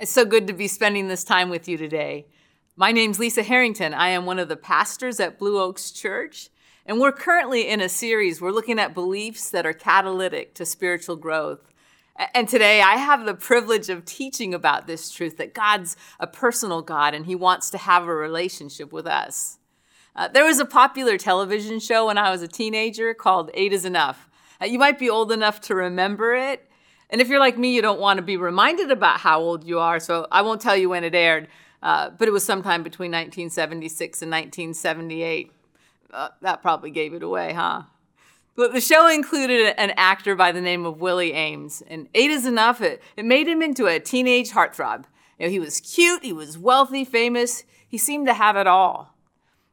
It's so good to be spending this time with you today. My name's Lisa Harrington. I am one of the pastors at Blue Oaks Church, and we're currently in a series. We're looking at beliefs that are catalytic to spiritual growth. And today I have the privilege of teaching about this truth that God's a personal God and He wants to have a relationship with us. Uh, there was a popular television show when I was a teenager called Eight is Enough. Uh, you might be old enough to remember it. And if you're like me, you don't want to be reminded about how old you are, so I won't tell you when it aired, uh, but it was sometime between 1976 and 1978. Uh, that probably gave it away, huh? But the show included an actor by the name of Willie Aames, and Eight is Enough, it, it made him into a teenage heartthrob. You know, he was cute, he was wealthy, famous, he seemed to have it all.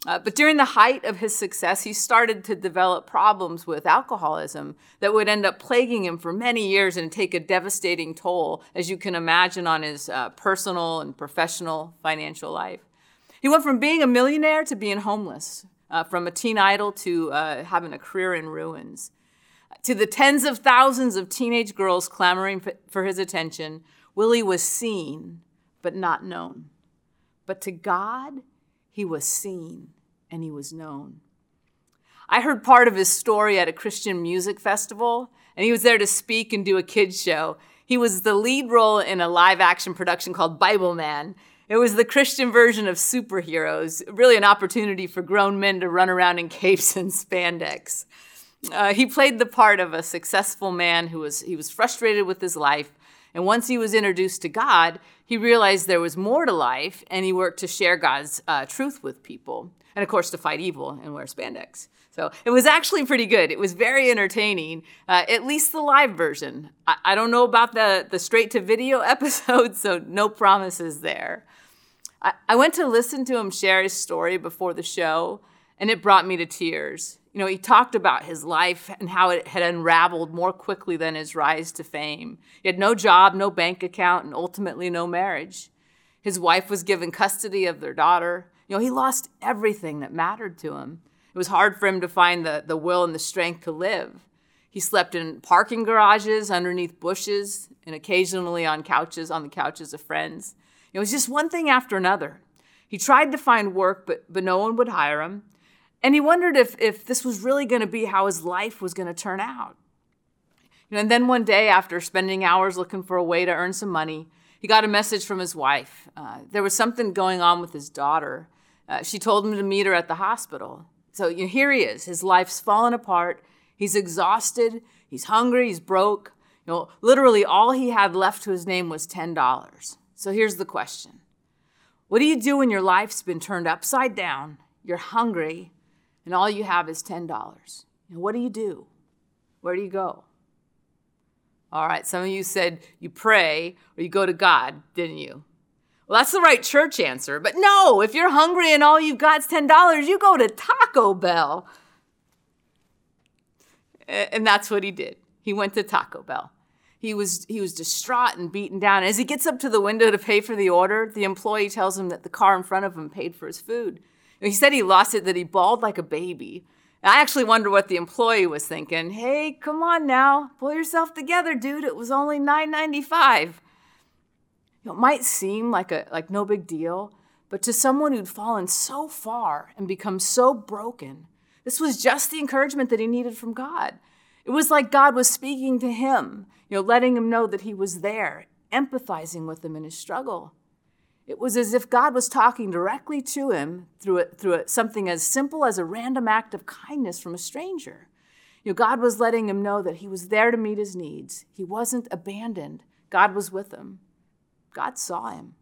Uh, but during the height of his success, he started to develop problems with alcoholism that would end up plaguing him for many years and take a devastating toll, as you can imagine, on his uh, personal and professional financial life. He went from being a millionaire to being homeless, uh, from a teen idol to uh, having a career in ruins. To the tens of thousands of teenage girls clamoring for his attention, Willie was seen, but not known. But to God, he was seen and he was known. I heard part of his story at a Christian music festival, and he was there to speak and do a kids show. He was the lead role in a live action production called Bibleman. It was the Christian version of superheroes, really an opportunity for grown men to run around in capes and spandex. Uh, he played the part of a successful man who was he was frustrated with his life and once he was introduced to God, he realized there was more to life, and he worked to share God's uh, truth with people. And of course, to fight evil and wear spandex. So it was actually pretty good. It was very entertaining, uh, at least the live version. I, I don't know about the, the straight to video episode, so no promises there. I, I went to listen to him share his story before the show, and it brought me to tears. You know, he talked about his life and how it had unraveled more quickly than his rise to fame. He had no job, no bank account, and ultimately no marriage. His wife was given custody of their daughter. You know, he lost everything that mattered to him. It was hard for him to find the, the will and the strength to live. He slept in parking garages, underneath bushes, and occasionally on couches, on the couches of friends. It was just one thing after another. He tried to find work, but, but no one would hire him. And he wondered if, if this was really going to be how his life was going to turn out. You know, and then one day, after spending hours looking for a way to earn some money, he got a message from his wife. Uh, there was something going on with his daughter. Uh, she told him to meet her at the hospital. So you know, here he is. His life's fallen apart. He's exhausted. He's hungry. He's broke. You know, literally all he had left to his name was $10. So here's the question What do you do when your life's been turned upside down? You're hungry and all you have is $10. And what do you do? Where do you go? All right, some of you said you pray or you go to God, didn't you? Well, that's the right church answer. But no, if you're hungry and all you've got is $10, you go to Taco Bell. And that's what he did. He went to Taco Bell. He was, he was distraught and beaten down. As he gets up to the window to pay for the order, the employee tells him that the car in front of him paid for his food. He said he lost it, that he bawled like a baby. I actually wonder what the employee was thinking. Hey, come on now, pull yourself together, dude. It was only $9.95. You know, it might seem like a like no big deal, but to someone who'd fallen so far and become so broken, this was just the encouragement that he needed from God. It was like God was speaking to him, you know, letting him know that he was there, empathizing with him in his struggle. It was as if God was talking directly to him through, through something as simple as a random act of kindness from a stranger. You know, God was letting him know that he was there to meet his needs. He wasn't abandoned. God was with him. God saw him.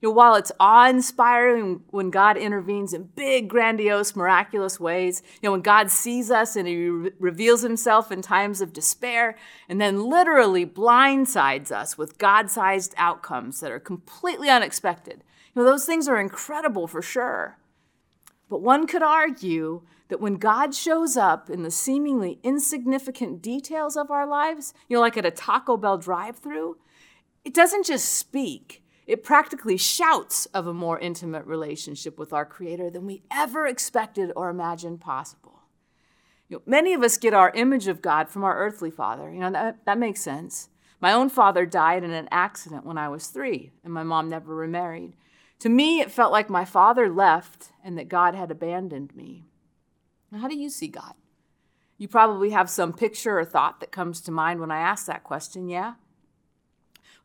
You know, while it's awe-inspiring when God intervenes in big, grandiose, miraculous ways, you know, when God sees us and he re- reveals himself in times of despair and then literally blindsides us with God-sized outcomes that are completely unexpected. You know, those things are incredible for sure. But one could argue that when God shows up in the seemingly insignificant details of our lives, you know, like at a Taco Bell drive-through, it doesn't just speak it practically shouts of a more intimate relationship with our Creator than we ever expected or imagined possible. You know, many of us get our image of God from our earthly father. You know, that, that makes sense. My own father died in an accident when I was three, and my mom never remarried. To me, it felt like my father left and that God had abandoned me. Now, how do you see God? You probably have some picture or thought that comes to mind when I ask that question, yeah?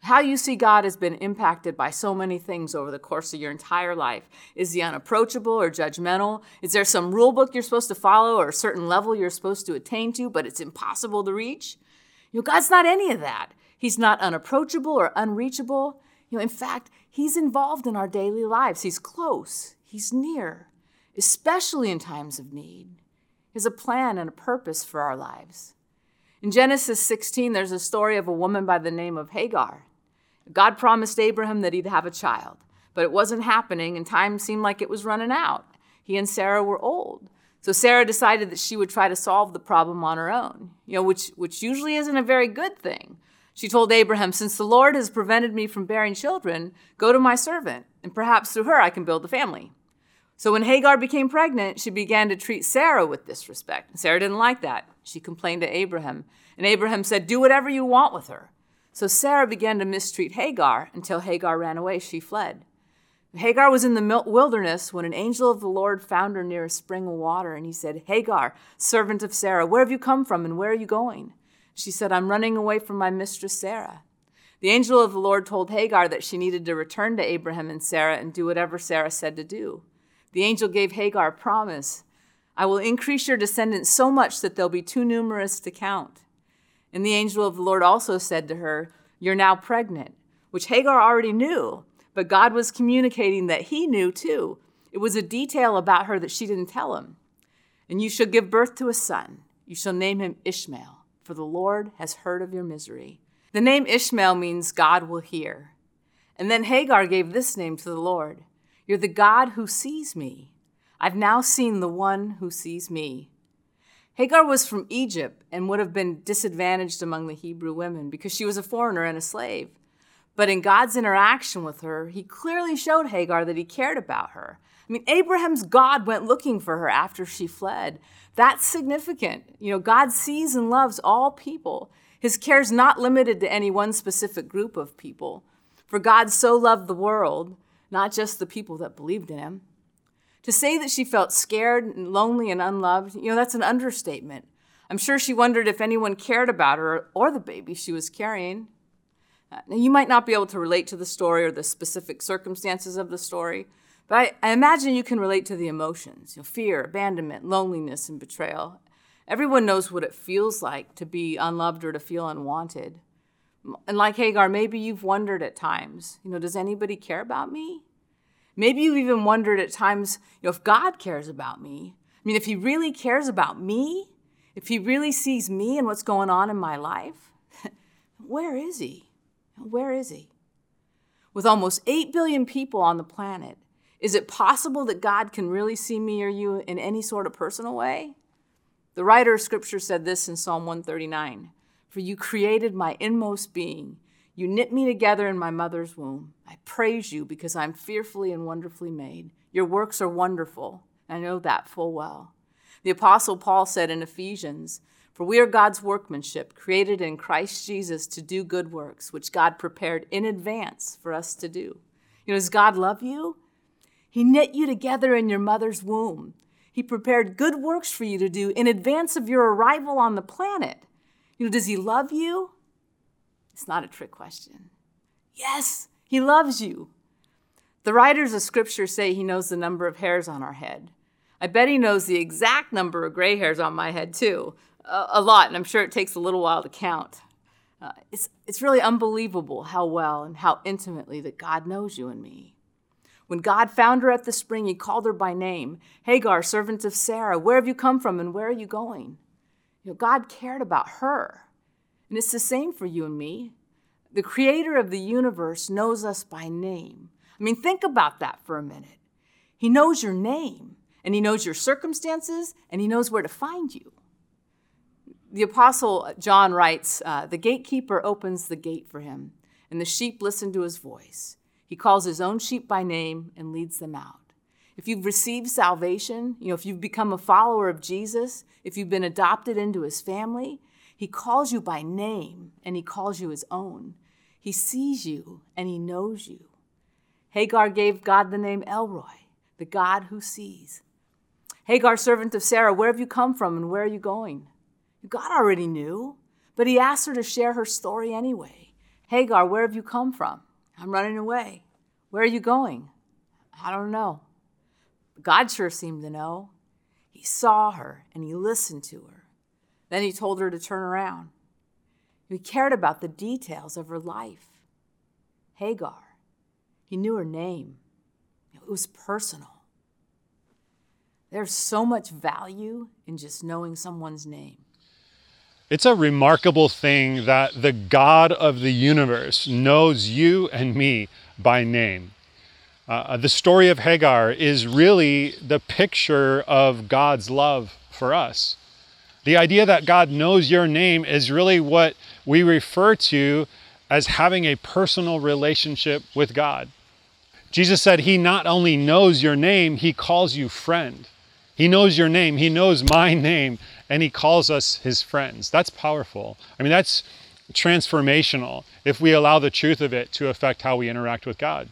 How you see God has been impacted by so many things over the course of your entire life. Is he unapproachable or judgmental? Is there some rule book you're supposed to follow or a certain level you're supposed to attain to, but it's impossible to reach? You know, God's not any of that. He's not unapproachable or unreachable. You know, in fact, he's involved in our daily lives. He's close. He's near, especially in times of need. He has a plan and a purpose for our lives. In Genesis 16, there's a story of a woman by the name of Hagar. God promised Abraham that he'd have a child, but it wasn't happening, and time seemed like it was running out. He and Sarah were old. So Sarah decided that she would try to solve the problem on her own, you know, which, which usually isn't a very good thing. She told Abraham, Since the Lord has prevented me from bearing children, go to my servant, and perhaps through her I can build a family. So when Hagar became pregnant, she began to treat Sarah with disrespect. Sarah didn't like that. She complained to Abraham, and Abraham said, Do whatever you want with her. So Sarah began to mistreat Hagar until Hagar ran away. She fled. Hagar was in the wilderness when an angel of the Lord found her near a spring of water, and he said, Hagar, servant of Sarah, where have you come from and where are you going? She said, I'm running away from my mistress Sarah. The angel of the Lord told Hagar that she needed to return to Abraham and Sarah and do whatever Sarah said to do. The angel gave Hagar a promise I will increase your descendants so much that they'll be too numerous to count. And the angel of the Lord also said to her, You're now pregnant, which Hagar already knew, but God was communicating that he knew too. It was a detail about her that she didn't tell him. And you shall give birth to a son. You shall name him Ishmael, for the Lord has heard of your misery. The name Ishmael means God will hear. And then Hagar gave this name to the Lord You're the God who sees me. I've now seen the one who sees me. Hagar was from Egypt and would have been disadvantaged among the Hebrew women because she was a foreigner and a slave. But in God's interaction with her, he clearly showed Hagar that he cared about her. I mean, Abraham's God went looking for her after she fled. That's significant. You know, God sees and loves all people. His care is not limited to any one specific group of people. For God so loved the world, not just the people that believed in him. To say that she felt scared and lonely and unloved, you know, that's an understatement. I'm sure she wondered if anyone cared about her or the baby she was carrying. Uh, now, you might not be able to relate to the story or the specific circumstances of the story, but I, I imagine you can relate to the emotions you know, fear, abandonment, loneliness, and betrayal. Everyone knows what it feels like to be unloved or to feel unwanted. And like Hagar, maybe you've wondered at times, you know, does anybody care about me? Maybe you've even wondered at times, you know, if God cares about me. I mean, if He really cares about me, if He really sees me and what's going on in my life, where is He? Where is He? With almost 8 billion people on the planet, is it possible that God can really see me or you in any sort of personal way? The writer of Scripture said this in Psalm 139 For you created my inmost being. You knit me together in my mother's womb. I praise you because I'm fearfully and wonderfully made. Your works are wonderful. I know that full well. The Apostle Paul said in Ephesians, For we are God's workmanship, created in Christ Jesus to do good works, which God prepared in advance for us to do. You know, does God love you? He knit you together in your mother's womb. He prepared good works for you to do in advance of your arrival on the planet. You know, does he love you? It's not a trick question. Yes, he loves you. The writers of scripture say he knows the number of hairs on our head. I bet he knows the exact number of gray hairs on my head, too. A, a lot, and I'm sure it takes a little while to count. Uh, it's, it's really unbelievable how well and how intimately that God knows you and me. When God found her at the spring, he called her by name Hagar, servant of Sarah, where have you come from and where are you going? You know, God cared about her. And it's the same for you and me. The creator of the universe knows us by name. I mean, think about that for a minute. He knows your name, and he knows your circumstances, and he knows where to find you. The Apostle John writes uh, The gatekeeper opens the gate for him, and the sheep listen to his voice. He calls his own sheep by name and leads them out. If you've received salvation, you know, if you've become a follower of Jesus, if you've been adopted into his family, he calls you by name and he calls you his own. He sees you and he knows you. Hagar gave God the name El Roi, the God who sees. Hagar, servant of Sarah, where have you come from and where are you going? God already knew, but he asked her to share her story anyway. Hagar, where have you come from? I'm running away. Where are you going? I don't know. God sure seemed to know. He saw her and he listened to her. Then he told her to turn around. He cared about the details of her life. Hagar. He knew her name. It was personal. There's so much value in just knowing someone's name. It's a remarkable thing that the God of the universe knows you and me by name. Uh, the story of Hagar is really the picture of God's love for us. The idea that God knows your name is really what we refer to as having a personal relationship with God. Jesus said he not only knows your name, he calls you friend. He knows your name, he knows my name, and he calls us his friends. That's powerful. I mean, that's transformational if we allow the truth of it to affect how we interact with God.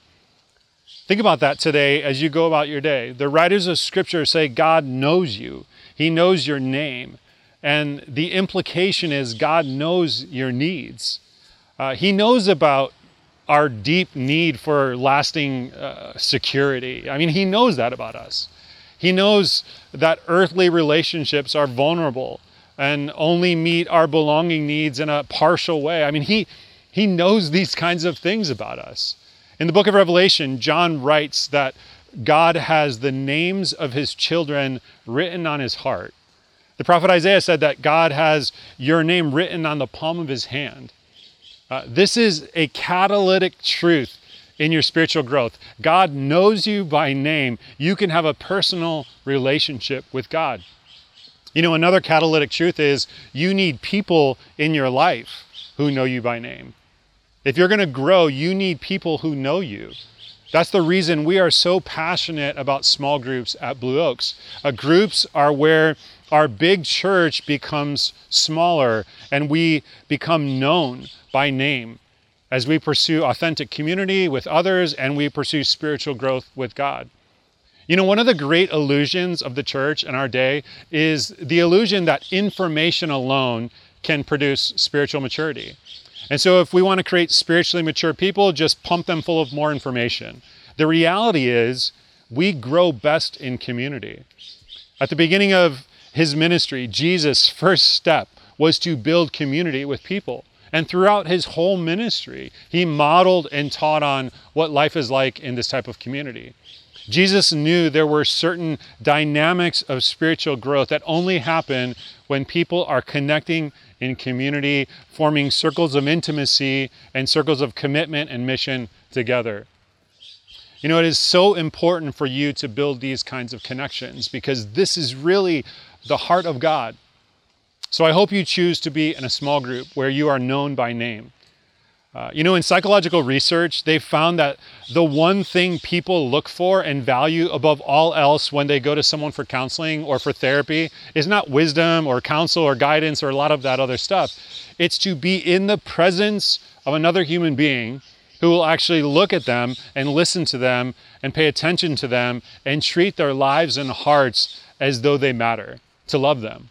Think about that today as you go about your day. The writers of Scripture say God knows you, He knows your name. And the implication is God knows your needs. Uh, he knows about our deep need for lasting uh, security. I mean, He knows that about us. He knows that earthly relationships are vulnerable and only meet our belonging needs in a partial way. I mean, he, he knows these kinds of things about us. In the book of Revelation, John writes that God has the names of his children written on his heart. The prophet Isaiah said that God has your name written on the palm of his hand. Uh, this is a catalytic truth in your spiritual growth. God knows you by name. You can have a personal relationship with God. You know, another catalytic truth is you need people in your life who know you by name. If you're going to grow, you need people who know you. That's the reason we are so passionate about small groups at Blue Oaks. Uh, groups are where our big church becomes smaller and we become known by name as we pursue authentic community with others and we pursue spiritual growth with God. You know, one of the great illusions of the church in our day is the illusion that information alone can produce spiritual maturity. And so, if we want to create spiritually mature people, just pump them full of more information. The reality is, we grow best in community. At the beginning of his ministry, Jesus' first step was to build community with people. And throughout his whole ministry, he modeled and taught on what life is like in this type of community. Jesus knew there were certain dynamics of spiritual growth that only happen when people are connecting in community, forming circles of intimacy and circles of commitment and mission together. You know, it is so important for you to build these kinds of connections because this is really the heart of God. So I hope you choose to be in a small group where you are known by name. Uh, you know, in psychological research, they've found that the one thing people look for and value above all else when they go to someone for counseling or for therapy is not wisdom or counsel or guidance or a lot of that other stuff. It's to be in the presence of another human being who will actually look at them and listen to them and pay attention to them and treat their lives and hearts as though they matter, to love them.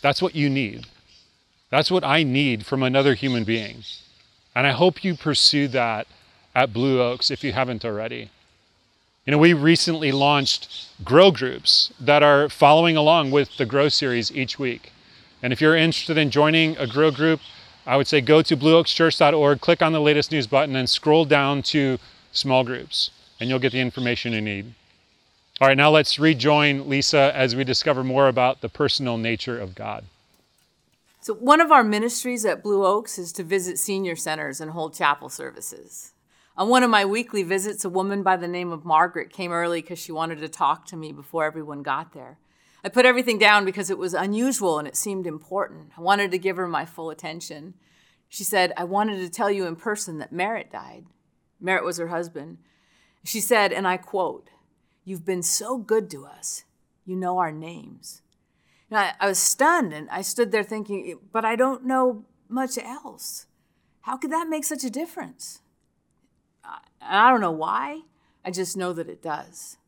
That's what you need. That's what I need from another human being. And I hope you pursue that at Blue Oaks if you haven't already. You know, we recently launched grow groups that are following along with the grow series each week. And if you're interested in joining a grow group, I would say go to blueoakschurch.org, click on the latest news button, and scroll down to small groups. and you'll get the information you need. All right, now let's rejoin Lisa as we discover more about the personal nature of God. So, one of our ministries at Blue Oaks is to visit senior centers and hold chapel services. On one of my weekly visits, a woman by the name of Margaret came early because she wanted to talk to me before everyone got there. I put everything down because it was unusual and it seemed important. I wanted to give her my full attention. She said, I wanted to tell you in person that Merritt died. Merritt was her husband. She said, and I quote, You've been so good to us. You know our names. And I, I was stunned and I stood there thinking, but I don't know much else. How could that make such a difference? I, I don't know why. I just know that it does.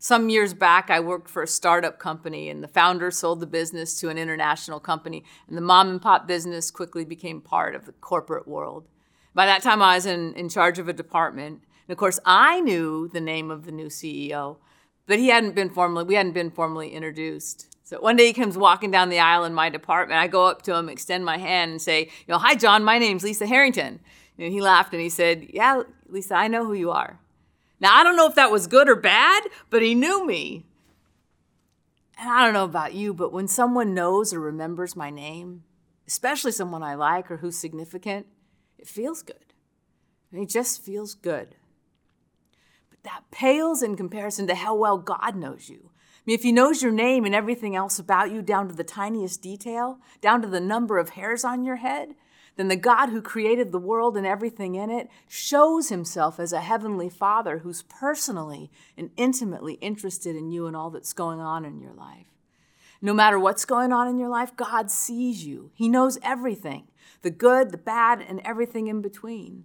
Some years back, I worked for a startup company, and the founder sold the business to an international company, and the mom and pop business quickly became part of the corporate world. By that time, I was in, in charge of a department. And of course, I knew the name of the new CEO, but he hadn't been formally, we hadn't been formally introduced. So one day he comes walking down the aisle in my department. I go up to him, extend my hand, and say, you know, hi, John, my name's Lisa Harrington. And he laughed and he said, yeah, Lisa, I know who you are. Now, I don't know if that was good or bad, but he knew me. And I don't know about you, but when someone knows or remembers my name, especially someone I like or who's significant, it feels good. it just feels good. But that pales in comparison to how well God knows you. I mean, if He knows your name and everything else about you down to the tiniest detail, down to the number of hairs on your head, then the God who created the world and everything in it shows himself as a heavenly father who's personally and intimately interested in you and all that's going on in your life. No matter what's going on in your life, God sees you. He knows everything the good, the bad, and everything in between.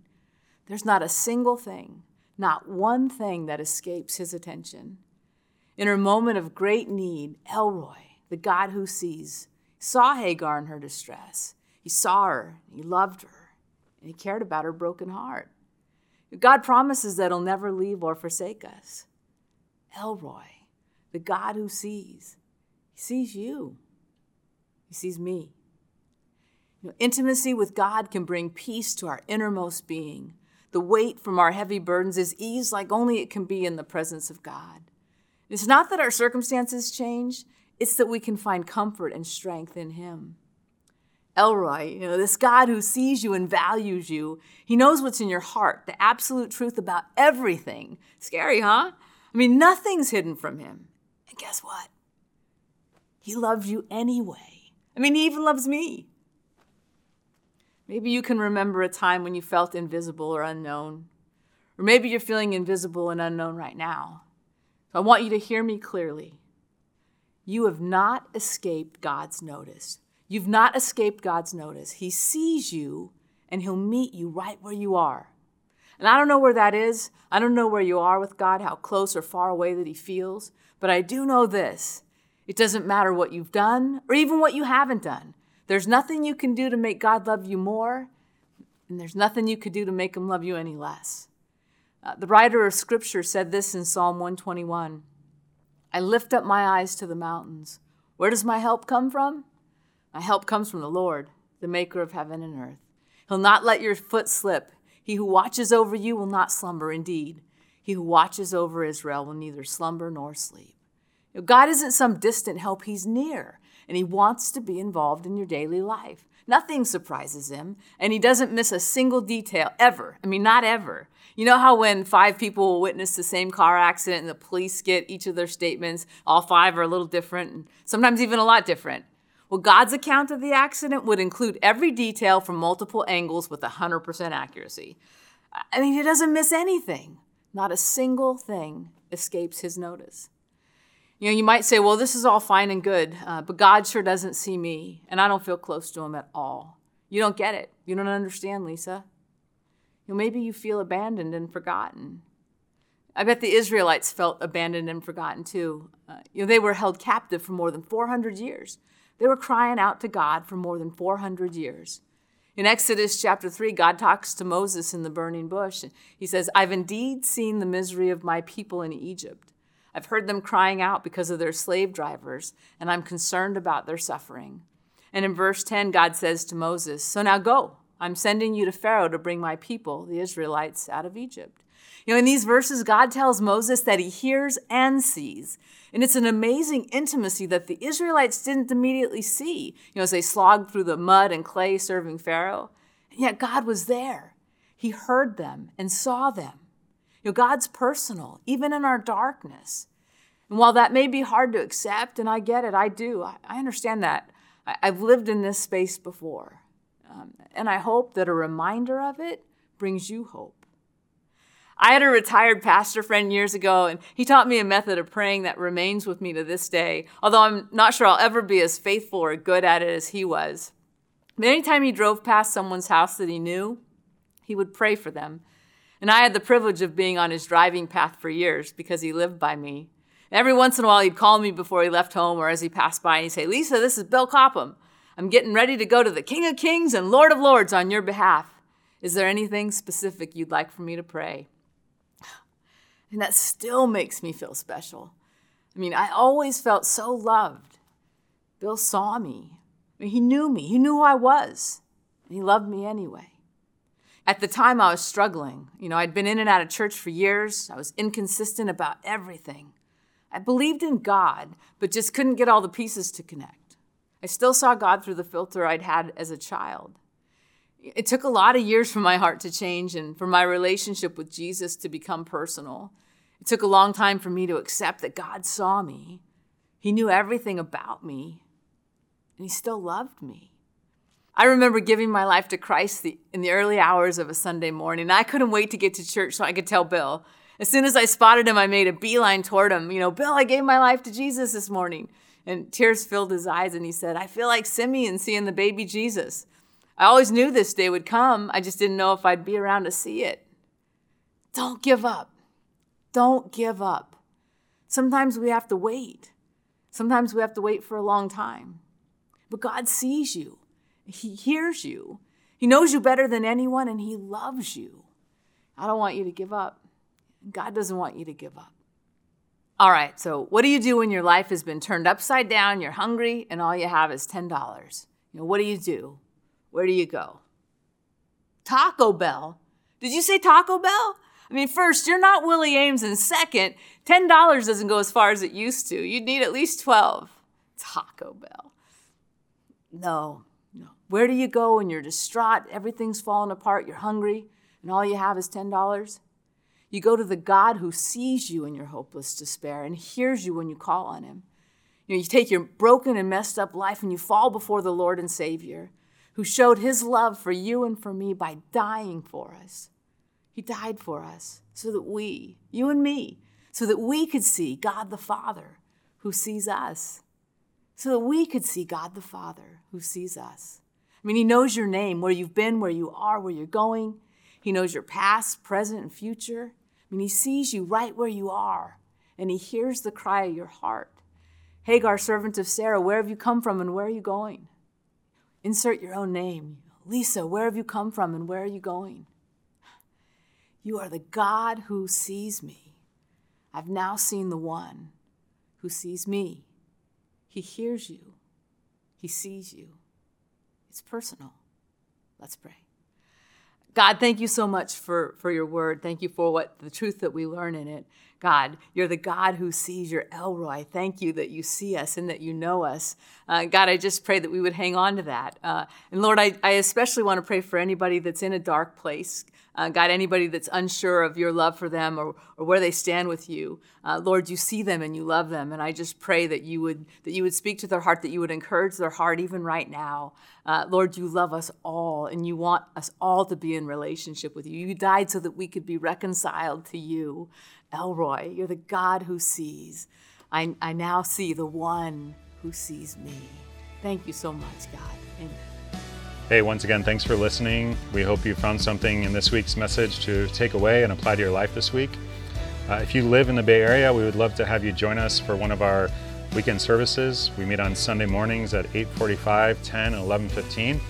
There's not a single thing, not one thing that escapes his attention. In her moment of great need, El Roi, the God who sees, saw Hagar in her distress. He saw her, he loved her, and he cared about her broken heart. God promises that he'll never leave or forsake us. El Roi, the God who sees, he sees you. He sees me. You know, intimacy with God can bring peace to our innermost being. The weight from our heavy burdens is eased like only it can be in the presence of God. It's not that our circumstances change, it's that we can find comfort and strength in Him. El Roi, you know, this God who sees you and values you. He knows what's in your heart, the absolute truth about everything. Scary, huh? I mean, nothing's hidden from him. And guess what? He loves you anyway. I mean, he even loves me. Maybe you can remember a time when you felt invisible or unknown. Or maybe you're feeling invisible and unknown right now. So I want you to hear me clearly. You have not escaped God's notice. You've not escaped God's notice. He sees you and He'll meet you right where you are. And I don't know where that is. I don't know where you are with God, how close or far away that He feels. But I do know this it doesn't matter what you've done or even what you haven't done. There's nothing you can do to make God love you more, and there's nothing you could do to make Him love you any less. Uh, the writer of Scripture said this in Psalm 121 I lift up my eyes to the mountains. Where does my help come from? My help comes from the Lord, the maker of heaven and earth. He'll not let your foot slip. He who watches over you will not slumber. Indeed, he who watches over Israel will neither slumber nor sleep. You know, God isn't some distant help, He's near, and He wants to be involved in your daily life. Nothing surprises Him, and He doesn't miss a single detail ever. I mean, not ever. You know how when five people witness the same car accident and the police get each of their statements, all five are a little different, and sometimes even a lot different. Well, God's account of the accident would include every detail from multiple angles with 100% accuracy. I mean, he doesn't miss anything. Not a single thing escapes his notice. You know, you might say, well, this is all fine and good, uh, but God sure doesn't see me, and I don't feel close to him at all. You don't get it. You don't understand, Lisa. You know, maybe you feel abandoned and forgotten. I bet the Israelites felt abandoned and forgotten too. Uh, you know, they were held captive for more than 400 years. They were crying out to God for more than 400 years. In Exodus chapter 3, God talks to Moses in the burning bush. And he says, I've indeed seen the misery of my people in Egypt. I've heard them crying out because of their slave drivers, and I'm concerned about their suffering. And in verse 10, God says to Moses, So now go. I'm sending you to Pharaoh to bring my people, the Israelites, out of Egypt. You know, in these verses, God tells Moses that he hears and sees. And it's an amazing intimacy that the Israelites didn't immediately see, you know, as they slogged through the mud and clay serving Pharaoh. And yet God was there. He heard them and saw them. You know, God's personal, even in our darkness. And while that may be hard to accept, and I get it, I do, I, understand that. I, have lived in this space before. Um, and I hope that a reminder of it brings you hope. I had a retired pastor friend years ago, and he taught me a method of praying that remains with me to this day, although I'm not sure I'll ever be as faithful or good at it as he was. But anytime he drove past someone's house that he knew, he would pray for them. And I had the privilege of being on his driving path for years because he lived by me. Every once in a while, he'd call me before he left home or as he passed by, and he'd say, Lisa, this is Bill Copham. I'm getting ready to go to the King of Kings and Lord of Lords on your behalf. Is there anything specific you'd like for me to pray? And that still makes me feel special. I mean, I always felt so loved. Bill saw me. I mean, he knew me. He knew who I was. And he loved me anyway. At the time, I was struggling. You know, I'd been in and out of church for years. I was inconsistent about everything. I believed in God, but just couldn't get all the pieces to connect. I still saw God through the filter I'd had as a child. It took a lot of years for my heart to change and for my relationship with Jesus to become personal. It took a long time for me to accept that God saw me. He knew everything about me, and He still loved me. I remember giving my life to Christ in the early hours of a Sunday morning. I couldn't wait to get to church so I could tell Bill. As soon as I spotted him, I made a beeline toward him. You know, Bill, I gave my life to Jesus this morning. And tears filled his eyes, and he said, I feel like Simeon seeing the baby Jesus. I always knew this day would come. I just didn't know if I'd be around to see it. Don't give up. Don't give up. Sometimes we have to wait. Sometimes we have to wait for a long time. But God sees you. He hears you. He knows you better than anyone and He loves you. I don't want you to give up. God doesn't want you to give up. All right, so what do you do when your life has been turned upside down, you're hungry, and all you have is $10? You know, what do you do? Where do you go? Taco Bell. Did you say Taco Bell? I mean, first, you're not Willie Aames, and second, $10 doesn't go as far as it used to. You'd need at least 12. Taco Bell. No, where do you go when you're distraught, everything's falling apart, you're hungry, and all you have is $10? You go to the God who sees you in your hopeless despair and hears you when you call on him. You, know, you take your broken and messed up life and you fall before the Lord and Savior who showed his love for you and for me by dying for us. He died for us so that we, you and me, so that we could see God the Father who sees us, so that we could see God the Father who sees us. I mean, He knows your name, where you've been, where you are, where you're going. He knows your past, present, and future. I mean, He sees you right where you are, and He hears the cry of your heart. Hagar, servant of Sarah, where have you come from and where are you going? Insert your own name. Lisa, where have you come from and where are you going? You are the God who sees me. I've now seen the one who sees me. He hears you, He sees you. It's personal. Let's pray. God, thank you so much for, for your word. Thank you for what the truth that we learn in it. God, you're the God who sees. You're El Thank you that you see us and that you know us. Uh, God, I just pray that we would hang on to that. Uh, and Lord, I, I especially want to pray for anybody that's in a dark place. Uh, God, anybody that's unsure of your love for them or, or where they stand with you, uh, Lord, you see them and you love them, and I just pray that you would that you would speak to their heart, that you would encourage their heart even right now. Uh, Lord, you love us all, and you want us all to be in relationship with you. You died so that we could be reconciled to you, El Roi. You're the God who sees. I, I now see the one who sees me. Thank you so much, God. Amen. Hey, once again, thanks for listening. We hope you found something in this week's message to take away and apply to your life this week. Uh, if you live in the Bay Area, we would love to have you join us for one of our weekend services. We meet on Sunday mornings at 8:45, 10, and 11:15.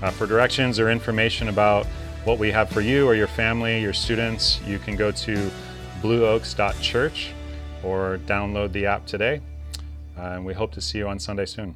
Uh, for directions or information about what we have for you or your family, your students, you can go to blueoaks.church or download the app today. Uh, and we hope to see you on Sunday soon.